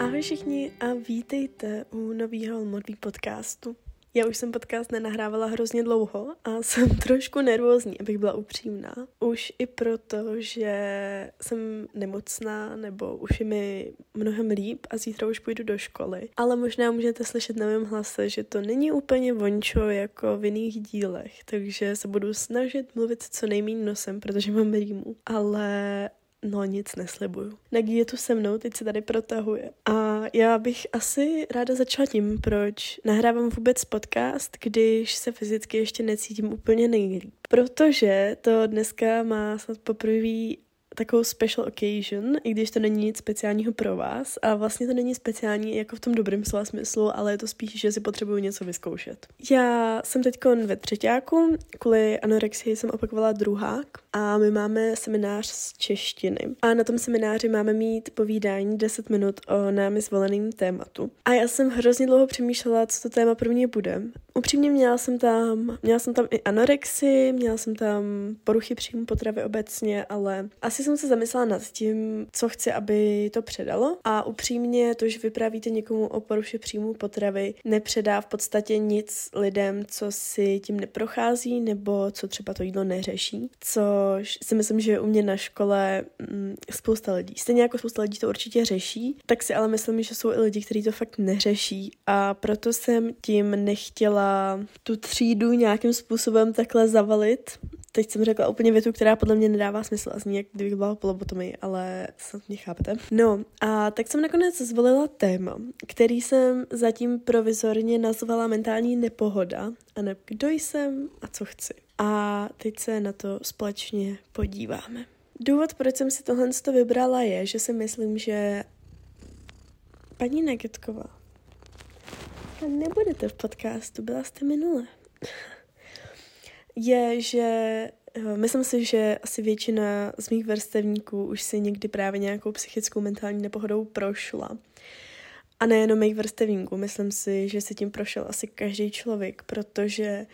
Ahoj všichni a vítejte u nového modlí podcastu. Já už jsem podcast nenahrávala hrozně dlouho a jsem trošku nervózní, abych byla upřímná. Už i proto, že jsem nemocná nebo už je mi mnohem líp a zítra už půjdu do školy. Ale možná můžete slyšet na mém hlase, že to není úplně vončo jako v jiných dílech, takže se budu snažit mluvit co nejméně nosem, protože mám rýmu. Ale No nic neslibuju. Nagi je tu se mnou, teď se tady protahuje. A já bych asi ráda začala tím, proč nahrávám vůbec podcast, když se fyzicky ještě necítím úplně nejlíp. Protože to dneska má snad poprvé takovou special occasion, i když to není nic speciálního pro vás. A vlastně to není speciální jako v tom dobrém slova smyslu, ale je to spíš, že si potřebuju něco vyzkoušet. Já jsem teď ve třetíku, kvůli anorexii jsem opakovala druhák a my máme seminář z češtiny. A na tom semináři máme mít povídání 10 minut o námi zvoleným tématu. A já jsem hrozně dlouho přemýšlela, co to téma pro mě bude. Upřímně měla jsem tam, měla jsem tam i anorexii, měla jsem tam poruchy příjmu potravy obecně, ale asi jsem se zamyslela nad tím, co chci, aby to předalo. A upřímně to, že vyprávíte někomu o poruše příjmu potravy, nepředá v podstatě nic lidem, co si tím neprochází nebo co třeba to jídlo neřeší. Což si myslím, že u mě na škole hm, spousta lidí. Stejně jako spousta lidí to určitě řeší, tak si ale myslím, že jsou i lidi, kteří to fakt neřeší. A proto jsem tím nechtěla tu třídu nějakým způsobem takhle zavalit teď jsem řekla úplně větu, která podle mě nedává smysl a zní, jak kdybych byla polobotomii, ale snad mě chápete. No a tak jsem nakonec zvolila téma, který jsem zatím provizorně nazvala mentální nepohoda a ne kdo jsem a co chci. A teď se na to společně podíváme. Důvod, proč jsem si tohle vybrala, je, že si myslím, že paní Negetková, nebudete v podcastu, byla jste minule je, že myslím si, že asi většina z mých vrstevníků už si někdy právě nějakou psychickou mentální nepohodou prošla. A nejenom mých vrstevníků, myslím si, že si tím prošel asi každý člověk, protože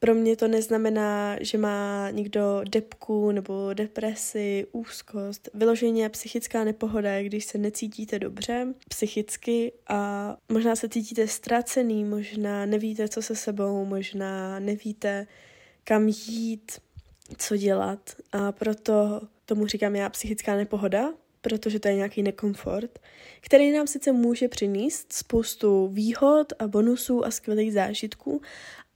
pro mě to neznamená, že má někdo depku nebo depresi, úzkost. Vyloženě psychická nepohoda je, když se necítíte dobře psychicky a možná se cítíte ztracený, možná nevíte, co se sebou, možná nevíte, kam jít, co dělat. A proto tomu říkám já psychická nepohoda, protože to je nějaký nekomfort, který nám sice může přinést spoustu výhod a bonusů a skvělých zážitků,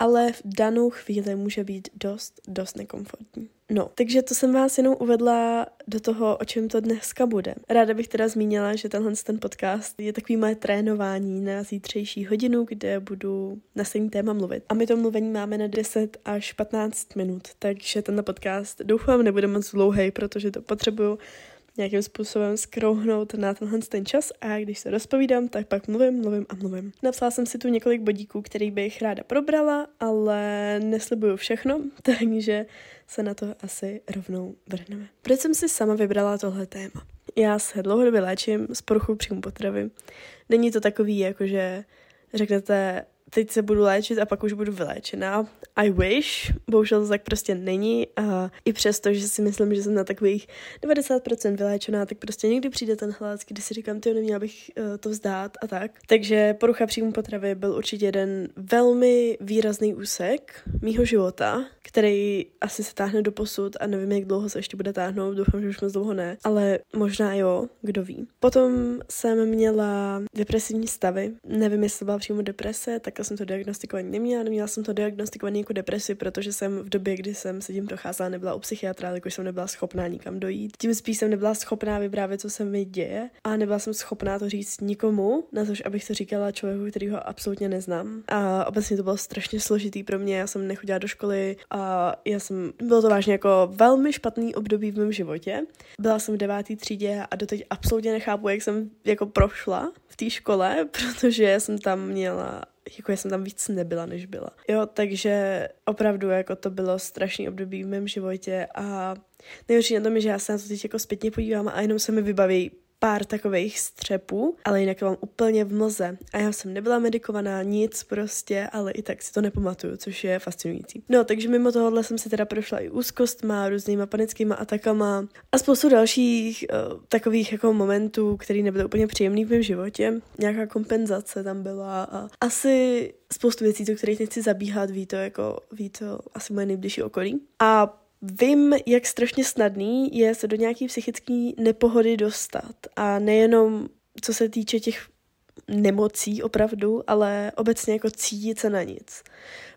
ale v danou chvíli může být dost, dost nekomfortní. No, takže to jsem vás jenom uvedla do toho, o čem to dneska bude. Ráda bych teda zmínila, že tenhle ten podcast je takový moje trénování na zítřejší hodinu, kde budu na stejný téma mluvit. A my to mluvení máme na 10 až 15 minut, takže ten podcast doufám nebude moc dlouhý, protože to potřebuju nějakým způsobem skrouhnout na tenhle ten čas a když se rozpovídám, tak pak mluvím, mluvím a mluvím. Napsala jsem si tu několik bodíků, který bych ráda probrala, ale neslibuju všechno, takže se na to asi rovnou vrhneme. Proč jsem si sama vybrala tohle téma? Já se dlouhodobě léčím z poruchou příjmu potravy. Není to takový, jako že řeknete, teď se budu léčit a pak už budu vyléčená. I wish, bohužel to tak prostě není a i přesto, že si myslím, že jsem na takových 90% vyléčená, tak prostě někdy přijde ten hlas, kdy si říkám, ty neměla bych uh, to vzdát a tak. Takže porucha příjmu potravy byl určitě jeden velmi výrazný úsek mýho života, který asi se táhne do posud a nevím, jak dlouho se ještě bude táhnout, doufám, že už moc dlouho ne, ale možná jo, kdo ví. Potom jsem měla depresivní stavy, nevím, jestli byla přímo deprese, tak jsem to diagnostikovaný neměla, neměla jsem to diagnostikovaný jako depresi, protože jsem v době, kdy jsem se tím procházela, nebyla u psychiatra, jakož jsem nebyla schopná nikam dojít. Tím spíš jsem nebyla schopná vyprávět, co se mi děje a nebyla jsem schopná to říct nikomu, na to, abych to říkala člověku, který ho absolutně neznám. A obecně to bylo strašně složitý pro mě, já jsem nechodila do školy a já jsem, bylo to vážně jako velmi špatný období v mém životě. Byla jsem v devátý třídě a doteď absolutně nechápu, jak jsem jako prošla v té škole, protože jsem tam měla jako já jsem tam víc nebyla, než byla. Jo, takže opravdu jako to bylo strašný období v mém životě a nejhorší na tom je, že já se na to teď jako zpětně podívám a jenom se mi vybaví pár takových střepů, ale jinak mám úplně v mlze. A já jsem nebyla medikovaná, nic prostě, ale i tak si to nepamatuju, což je fascinující. No, takže mimo tohohle jsem si teda prošla i úzkostma, různýma panickýma atakama a spoustu dalších uh, takových jako momentů, které nebyly úplně příjemné v mém životě. Nějaká kompenzace tam byla a asi spoustu věcí, do kterých nechci zabíhat, ví to jako, ví to asi moje nejbližší okolí. A Vím, jak strašně snadný je se do nějaký psychické nepohody dostat. A nejenom co se týče těch nemocí opravdu, ale obecně jako cítit se na nic.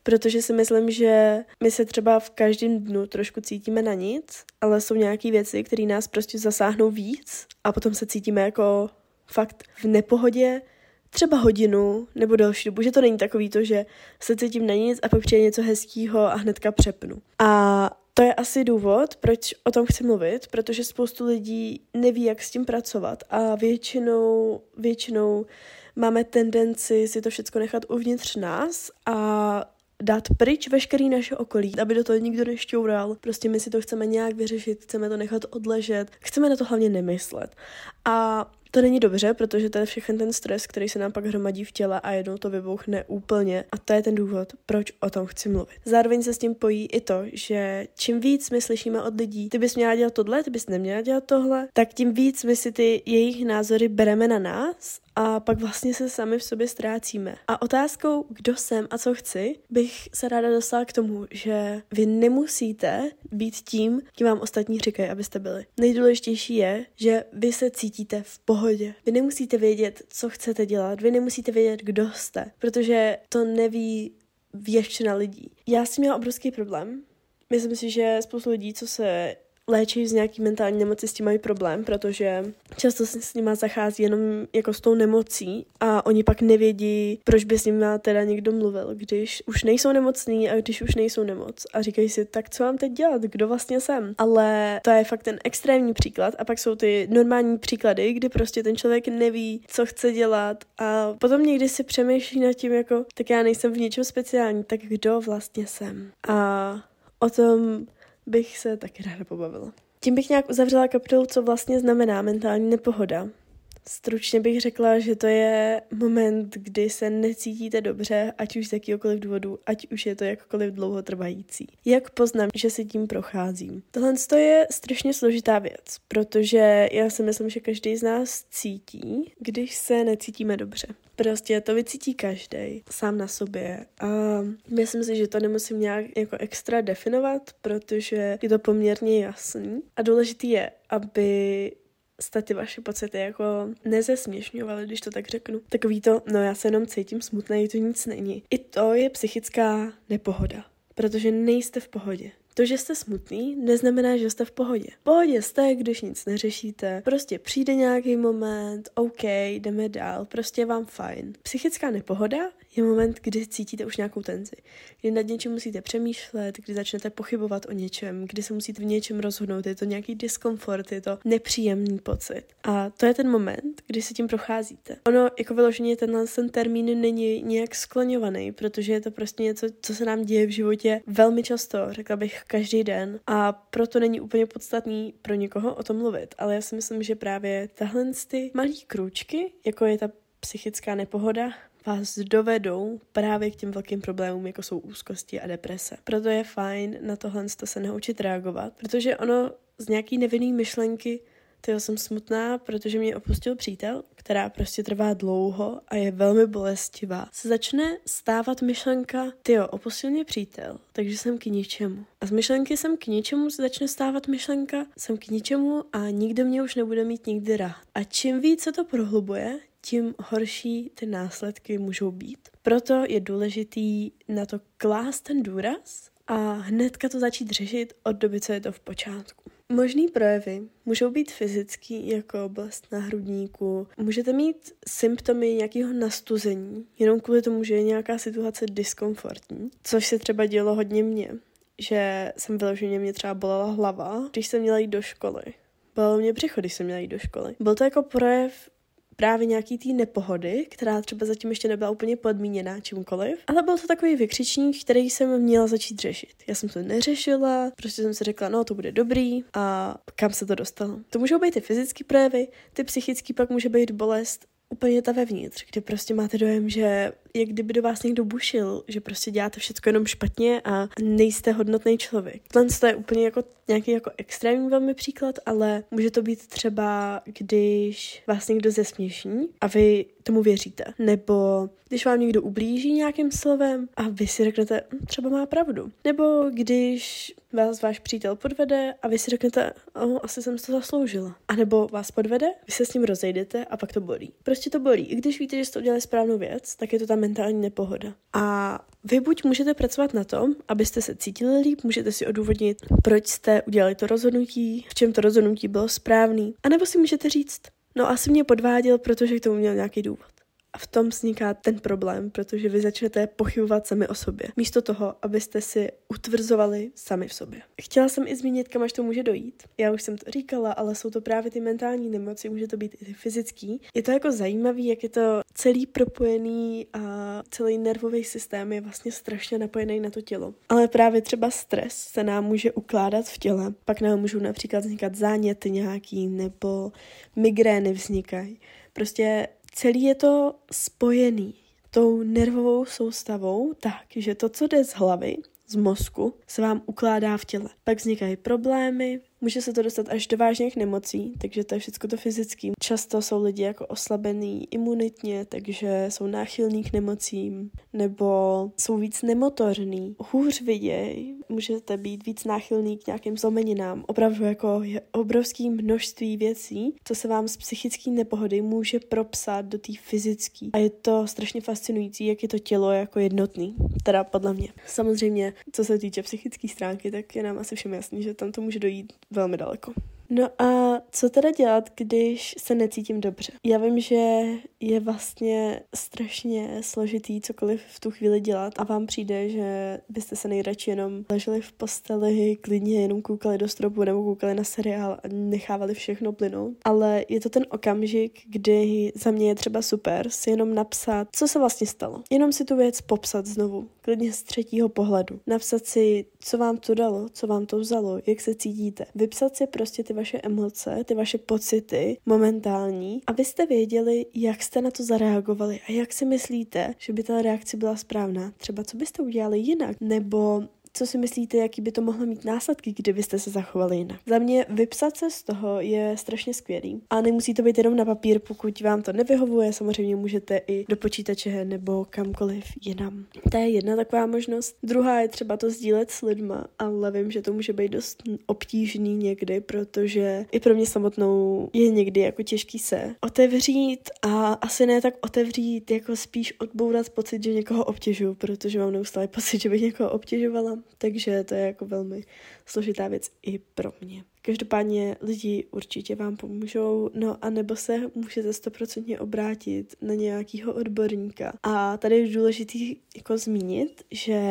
Protože si myslím, že my se třeba v každém dnu trošku cítíme na nic, ale jsou nějaké věci, které nás prostě zasáhnou víc a potom se cítíme jako fakt v nepohodě, třeba hodinu nebo další dobu, že to není takový to, že se cítím na nic a pak přijde něco hezkého a hnedka přepnu. A to je asi důvod, proč o tom chci mluvit, protože spoustu lidí neví, jak s tím pracovat a většinou, většinou máme tendenci si to všechno nechat uvnitř nás a dát pryč veškerý naše okolí, aby do toho nikdo nešťoural. Prostě my si to chceme nějak vyřešit, chceme to nechat odležet, chceme na to hlavně nemyslet. A to není dobře, protože to je všechny ten stres, který se nám pak hromadí v těle a jednou to vybouchne úplně. A to je ten důvod, proč o tom chci mluvit. Zároveň se s tím pojí i to, že čím víc my slyšíme od lidí, ty bys měla dělat tohle, ty bys neměla dělat tohle, tak tím víc my si ty jejich názory bereme na nás a pak vlastně se sami v sobě ztrácíme. A otázkou, kdo jsem a co chci, bych se ráda dostala k tomu, že vy nemusíte být tím, kým vám ostatní říkají, abyste byli. Nejdůležitější je, že vy se cítíte v pohodě. Vy nemusíte vědět, co chcete dělat, vy nemusíte vědět, kdo jste, protože to neví většina lidí. Já jsem měla obrovský problém. Myslím si, že spoustu lidí, co se léčí z nějaký mentální nemoci, s tím mají problém, protože často se s nima zachází jenom jako s tou nemocí a oni pak nevědí, proč by s nimi teda někdo mluvil, když už nejsou nemocní a když už nejsou nemoc a říkají si, tak co mám teď dělat, kdo vlastně jsem. Ale to je fakt ten extrémní příklad a pak jsou ty normální příklady, kdy prostě ten člověk neví, co chce dělat a potom někdy si přemýšlí nad tím jako, tak já nejsem v ničem speciální, tak kdo vlastně jsem. A o tom bych se taky ráda pobavila. Tím bych nějak uzavřela kapitolu, co vlastně znamená mentální nepohoda. Stručně bych řekla, že to je moment, kdy se necítíte dobře, ať už z jakýkoliv důvodu, ať už je to jakkoliv dlouhotrvající. Jak poznám, že si tím procházím? Tohle je strašně složitá věc, protože já si myslím, že každý z nás cítí, když se necítíme dobře. Prostě to vycítí každý sám na sobě. A myslím si, že to nemusím nějak jako extra definovat, protože je to poměrně jasný. A důležitý je, aby jste ty vaše pocity jako nezesměšňovali, když to tak řeknu. Takový to, no já se jenom cítím smutný, to nic není. I to je psychická nepohoda, protože nejste v pohodě. To, že jste smutný, neznamená, že jste v pohodě. V pohodě jste, když nic neřešíte, prostě přijde nějaký moment, OK, jdeme dál, prostě je vám fajn. Psychická nepohoda je moment, kdy cítíte už nějakou tenzi, kdy nad něčím musíte přemýšlet, kdy začnete pochybovat o něčem, kdy se musíte v něčem rozhodnout, je to nějaký diskomfort, je to nepříjemný pocit. A to je ten moment, kdy se tím procházíte. Ono jako vyloženě tenhle ten termín není nějak skloňovaný, protože je to prostě něco, co se nám děje v životě velmi často, řekla bych každý den a proto není úplně podstatný pro někoho o tom mluvit. Ale já si myslím, že právě tahle ty malé krůčky, jako je ta psychická nepohoda, vás dovedou právě k těm velkým problémům, jako jsou úzkosti a deprese. Proto je fajn na tohle se naučit reagovat, protože ono z nějaký nevinný myšlenky ty jsem smutná, protože mě opustil přítel, která prostě trvá dlouho a je velmi bolestivá. Se začne stávat myšlenka, ty opustil mě přítel, takže jsem k ničemu. A z myšlenky jsem k ničemu se začne stávat myšlenka, jsem k ničemu a nikdo mě už nebude mít nikdy rád. A čím víc se to prohlubuje, tím horší ty následky můžou být. Proto je důležitý na to klást ten důraz a hnedka to začít řešit od doby, co je to v počátku. Možný projevy můžou být fyzický, jako oblast na hrudníku. Můžete mít symptomy nějakého nastuzení, jenom kvůli tomu, že je nějaká situace diskomfortní, což se třeba dělo hodně mně, že jsem vyloženě mě třeba bolela hlava, když jsem měla jít do školy. Bolelo mě břicho, když jsem měla jít do školy. Byl to jako projev právě nějaký té nepohody, která třeba zatím ještě nebyla úplně podmíněná čímkoliv, ale byl to takový vykřičník, který jsem měla začít řešit. Já jsem to neřešila, prostě jsem si řekla, no to bude dobrý a kam se to dostalo. To můžou být ty fyzické projevy, ty psychické pak může být bolest úplně ta vevnitř, kdy prostě máte dojem, že jak kdyby do vás někdo bušil, že prostě děláte všechno jenom špatně a nejste hodnotný člověk. Tohle je úplně jako nějaký jako extrémní velmi příklad, ale může to být třeba, když vás někdo zesměšní a vy tomu věříte. Nebo když vám někdo ublíží nějakým slovem a vy si řeknete, hm, třeba má pravdu. Nebo když vás váš přítel podvede a vy si řeknete, oh, asi jsem to zasloužila. A nebo vás podvede, vy se s ním rozejdete a pak to bolí. Prostě to bolí. I když víte, že jste udělali správnou věc, tak je to tam mentální nepohoda. A vy buď můžete pracovat na tom, abyste se cítili líp, můžete si odůvodnit, proč jste udělali to rozhodnutí, v čem to rozhodnutí bylo správný, anebo si můžete říct, no asi mě podváděl, protože k tomu měl nějaký důvod. A v tom vzniká ten problém, protože vy začnete pochybovat sami o sobě, místo toho, abyste si utvrzovali sami v sobě. Chtěla jsem i zmínit, kam až to může dojít. Já už jsem to říkala, ale jsou to právě ty mentální nemoci, může to být i ty fyzický. Je to jako zajímavý, jak je to celý propojený a celý nervový systém je vlastně strašně napojený na to tělo. Ale právě třeba stres se nám může ukládat v těle. Pak nám můžou například vznikat záněty nějaký nebo migrény vznikají. Prostě celý je to spojený tou nervovou soustavou tak, že to, co jde z hlavy, z mozku, se vám ukládá v těle. Pak vznikají problémy, Může se to dostat až do vážných nemocí, takže to je všechno to fyzický. Často jsou lidi jako oslabený imunitně, takže jsou náchylní k nemocím, nebo jsou víc nemotorní, hůř viděj, můžete být víc náchylný k nějakým zlomeninám. Opravdu jako je obrovské množství věcí, co se vám z psychické nepohody může propsat do té fyzické. A je to strašně fascinující, jak je to tělo jako jednotný. Teda podle mě. Samozřejmě, co se týče psychické stránky, tak je nám asi všem jasný, že tam to může dojít velmi daleko. No a co teda dělat, když se necítím dobře? Já vím, že je vlastně strašně složitý cokoliv v tu chvíli dělat a vám přijde, že byste se nejradši jenom leželi v posteli, klidně jenom koukali do stropu nebo koukali na seriál a nechávali všechno plynout. Ale je to ten okamžik, kdy za mě je třeba super si jenom napsat, co se vlastně stalo. Jenom si tu věc popsat znovu, klidně z třetího pohledu. Napsat si, co vám to dalo, co vám to vzalo, jak se cítíte. Vypsat si prostě ty vaše emoce, ty vaše pocity momentální, abyste věděli, jak jste na to zareagovali a jak si myslíte, že by ta reakce byla správná. Třeba co byste udělali jinak, nebo co si myslíte, jaký by to mohlo mít následky, kdybyste se zachovali jinak. Za mě vypsat se z toho je strašně skvělý. A nemusí to být jenom na papír, pokud vám to nevyhovuje, samozřejmě můžete i do počítače nebo kamkoliv jinam. To je jedna taková možnost. Druhá je třeba to sdílet s lidma, ale vím, že to může být dost obtížný někdy, protože i pro mě samotnou je někdy jako těžký se otevřít a asi ne tak otevřít, jako spíš odbourat pocit, že někoho obtěžuju, protože mám neustále pocit, že bych někoho obtěžovala takže to je jako velmi složitá věc i pro mě. Každopádně lidi určitě vám pomůžou, no a nebo se můžete stoprocentně obrátit na nějakého odborníka. A tady je důležitý jako zmínit, že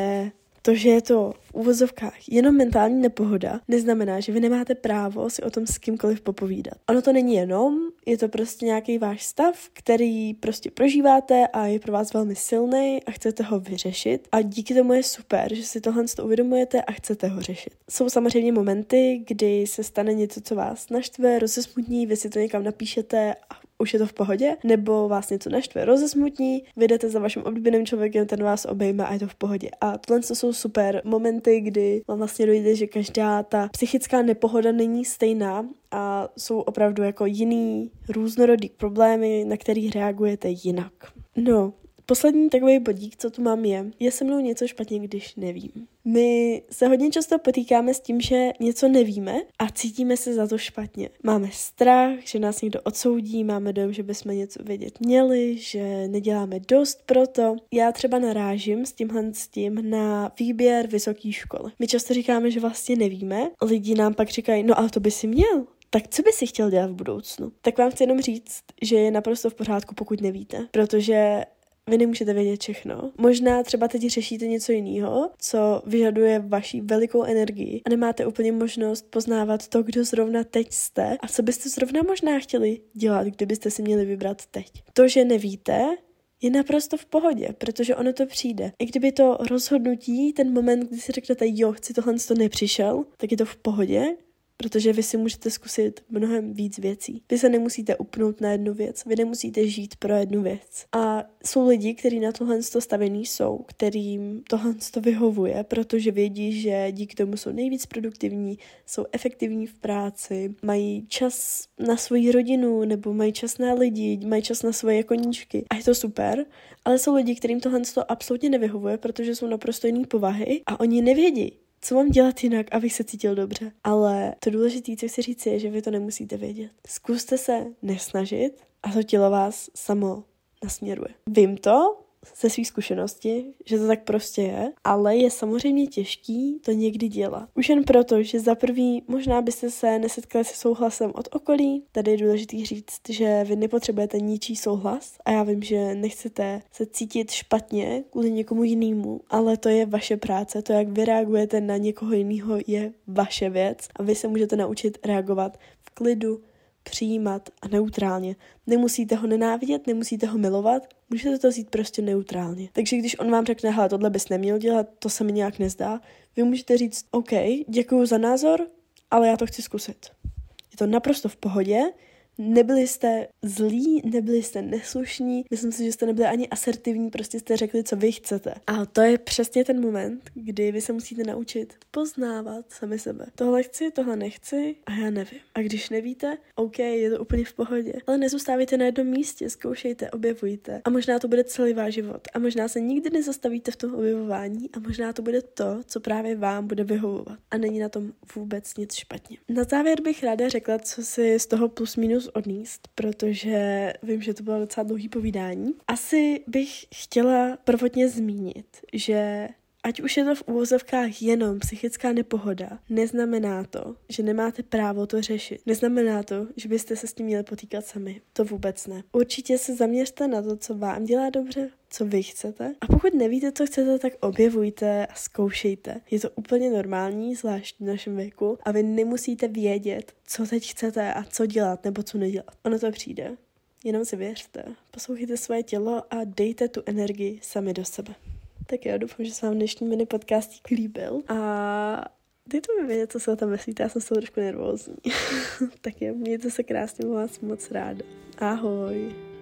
to, že je to v úvozovkách jenom mentální nepohoda, neznamená, že vy nemáte právo si o tom s kýmkoliv popovídat. Ono to není jenom, je to prostě nějaký váš stav, který prostě prožíváte a je pro vás velmi silný a chcete ho vyřešit. A díky tomu je super, že si tohle uvědomujete a chcete ho řešit. Jsou samozřejmě momenty, kdy se stane něco, co vás naštve, rozesmutní, vy si to někam napíšete a už je to v pohodě, nebo vás něco naštve, rozesmutní, vyjdete za vaším oblíbeným člověkem, ten vás obejme a je to v pohodě. A tohle jsou super momenty, kdy vám vlastně dojde, že každá ta psychická nepohoda není stejná a jsou opravdu jako jiný různorodý problémy, na který reagujete jinak. No, Poslední takový bodík, co tu mám, je, je se mnou něco špatně, když nevím. My se hodně často potýkáme s tím, že něco nevíme a cítíme se za to špatně. Máme strach, že nás někdo odsoudí, máme dojem, že bychom něco vědět měli, že neděláme dost pro to. Já třeba narážím s tímhle s tím na výběr vysoké školy. My často říkáme, že vlastně nevíme, lidi nám pak říkají, no ale to by si měl, tak co by si chtěl dělat v budoucnu? Tak vám chci jenom říct, že je naprosto v pořádku, pokud nevíte, protože vy nemůžete vědět všechno. Možná třeba teď řešíte něco jiného, co vyžaduje vaší velikou energii a nemáte úplně možnost poznávat to, kdo zrovna teď jste a co byste zrovna možná chtěli dělat, kdybyste si měli vybrat teď. To, že nevíte, je naprosto v pohodě, protože ono to přijde. I kdyby to rozhodnutí, ten moment, kdy si řeknete, jo, chci tohle, to nepřišel, tak je to v pohodě, protože vy si můžete zkusit mnohem víc věcí. Vy se nemusíte upnout na jednu věc, vy nemusíte žít pro jednu věc. A jsou lidi, kteří na tohle stavený jsou, kterým tohle to vyhovuje, protože vědí, že díky tomu jsou nejvíc produktivní, jsou efektivní v práci, mají čas na svoji rodinu, nebo mají čas na lidi, mají čas na svoje koníčky. A je to super, ale jsou lidi, kterým tohle to absolutně nevyhovuje, protože jsou naprosto jiný povahy a oni nevědí, co mám dělat jinak, abych se cítil dobře. Ale to důležité, co chci říct, je, že vy to nemusíte vědět. Zkuste se nesnažit a to tělo vás samo nasměruje. Vím to, ze své zkušenosti, že to tak prostě je, ale je samozřejmě těžký to někdy dělat. Už jen proto, že za prvý možná byste se nesetkali se souhlasem od okolí, tady je důležité říct, že vy nepotřebujete ničí souhlas a já vím, že nechcete se cítit špatně kvůli někomu jinému, ale to je vaše práce, to, jak vy reagujete na někoho jiného, je vaše věc a vy se můžete naučit reagovat v klidu, přijímat a neutrálně. Nemusíte ho nenávidět, nemusíte ho milovat, můžete to vzít prostě neutrálně. Takže když on vám řekne, hele, tohle bys neměl dělat, to se mi nějak nezdá, vy můžete říct, OK, děkuji za názor, ale já to chci zkusit. Je to naprosto v pohodě, Nebyli jste zlí, nebyli jste neslušní, myslím si, že jste nebyli ani asertivní, prostě jste řekli, co vy chcete. A to je přesně ten moment, kdy vy se musíte naučit poznávat sami sebe. Tohle chci, tohle nechci a já nevím. A když nevíte, OK, je to úplně v pohodě. Ale nezůstávejte na jednom místě, zkoušejte, objevujte. A možná to bude celý váš život. A možná se nikdy nezastavíte v tom objevování a možná to bude to, co právě vám bude vyhovovat. A není na tom vůbec nic špatně. Na závěr bych ráda řekla, co si z toho plus minus zkus odníst, protože vím, že to bylo docela dlouhý povídání. Asi bych chtěla prvotně zmínit, že Ať už je to v úvozovkách jenom psychická nepohoda, neznamená to, že nemáte právo to řešit. Neznamená to, že byste se s tím měli potýkat sami. To vůbec ne. Určitě se zaměřte na to, co vám dělá dobře, co vy chcete. A pokud nevíte, co chcete, tak objevujte a zkoušejte. Je to úplně normální, zvlášť v našem věku, a vy nemusíte vědět, co teď chcete a co dělat nebo co nedělat. Ono to přijde. Jenom si věřte, poslouchejte svoje tělo a dejte tu energii sami do sebe. Tak jo, doufám, že se vám dnešní mini podcastík líbil a dejte mi vědět, co se o tom myslíte, já jsem z toho trošku nervózní. tak jo, mějte se krásně, vás moc ráda. Ahoj.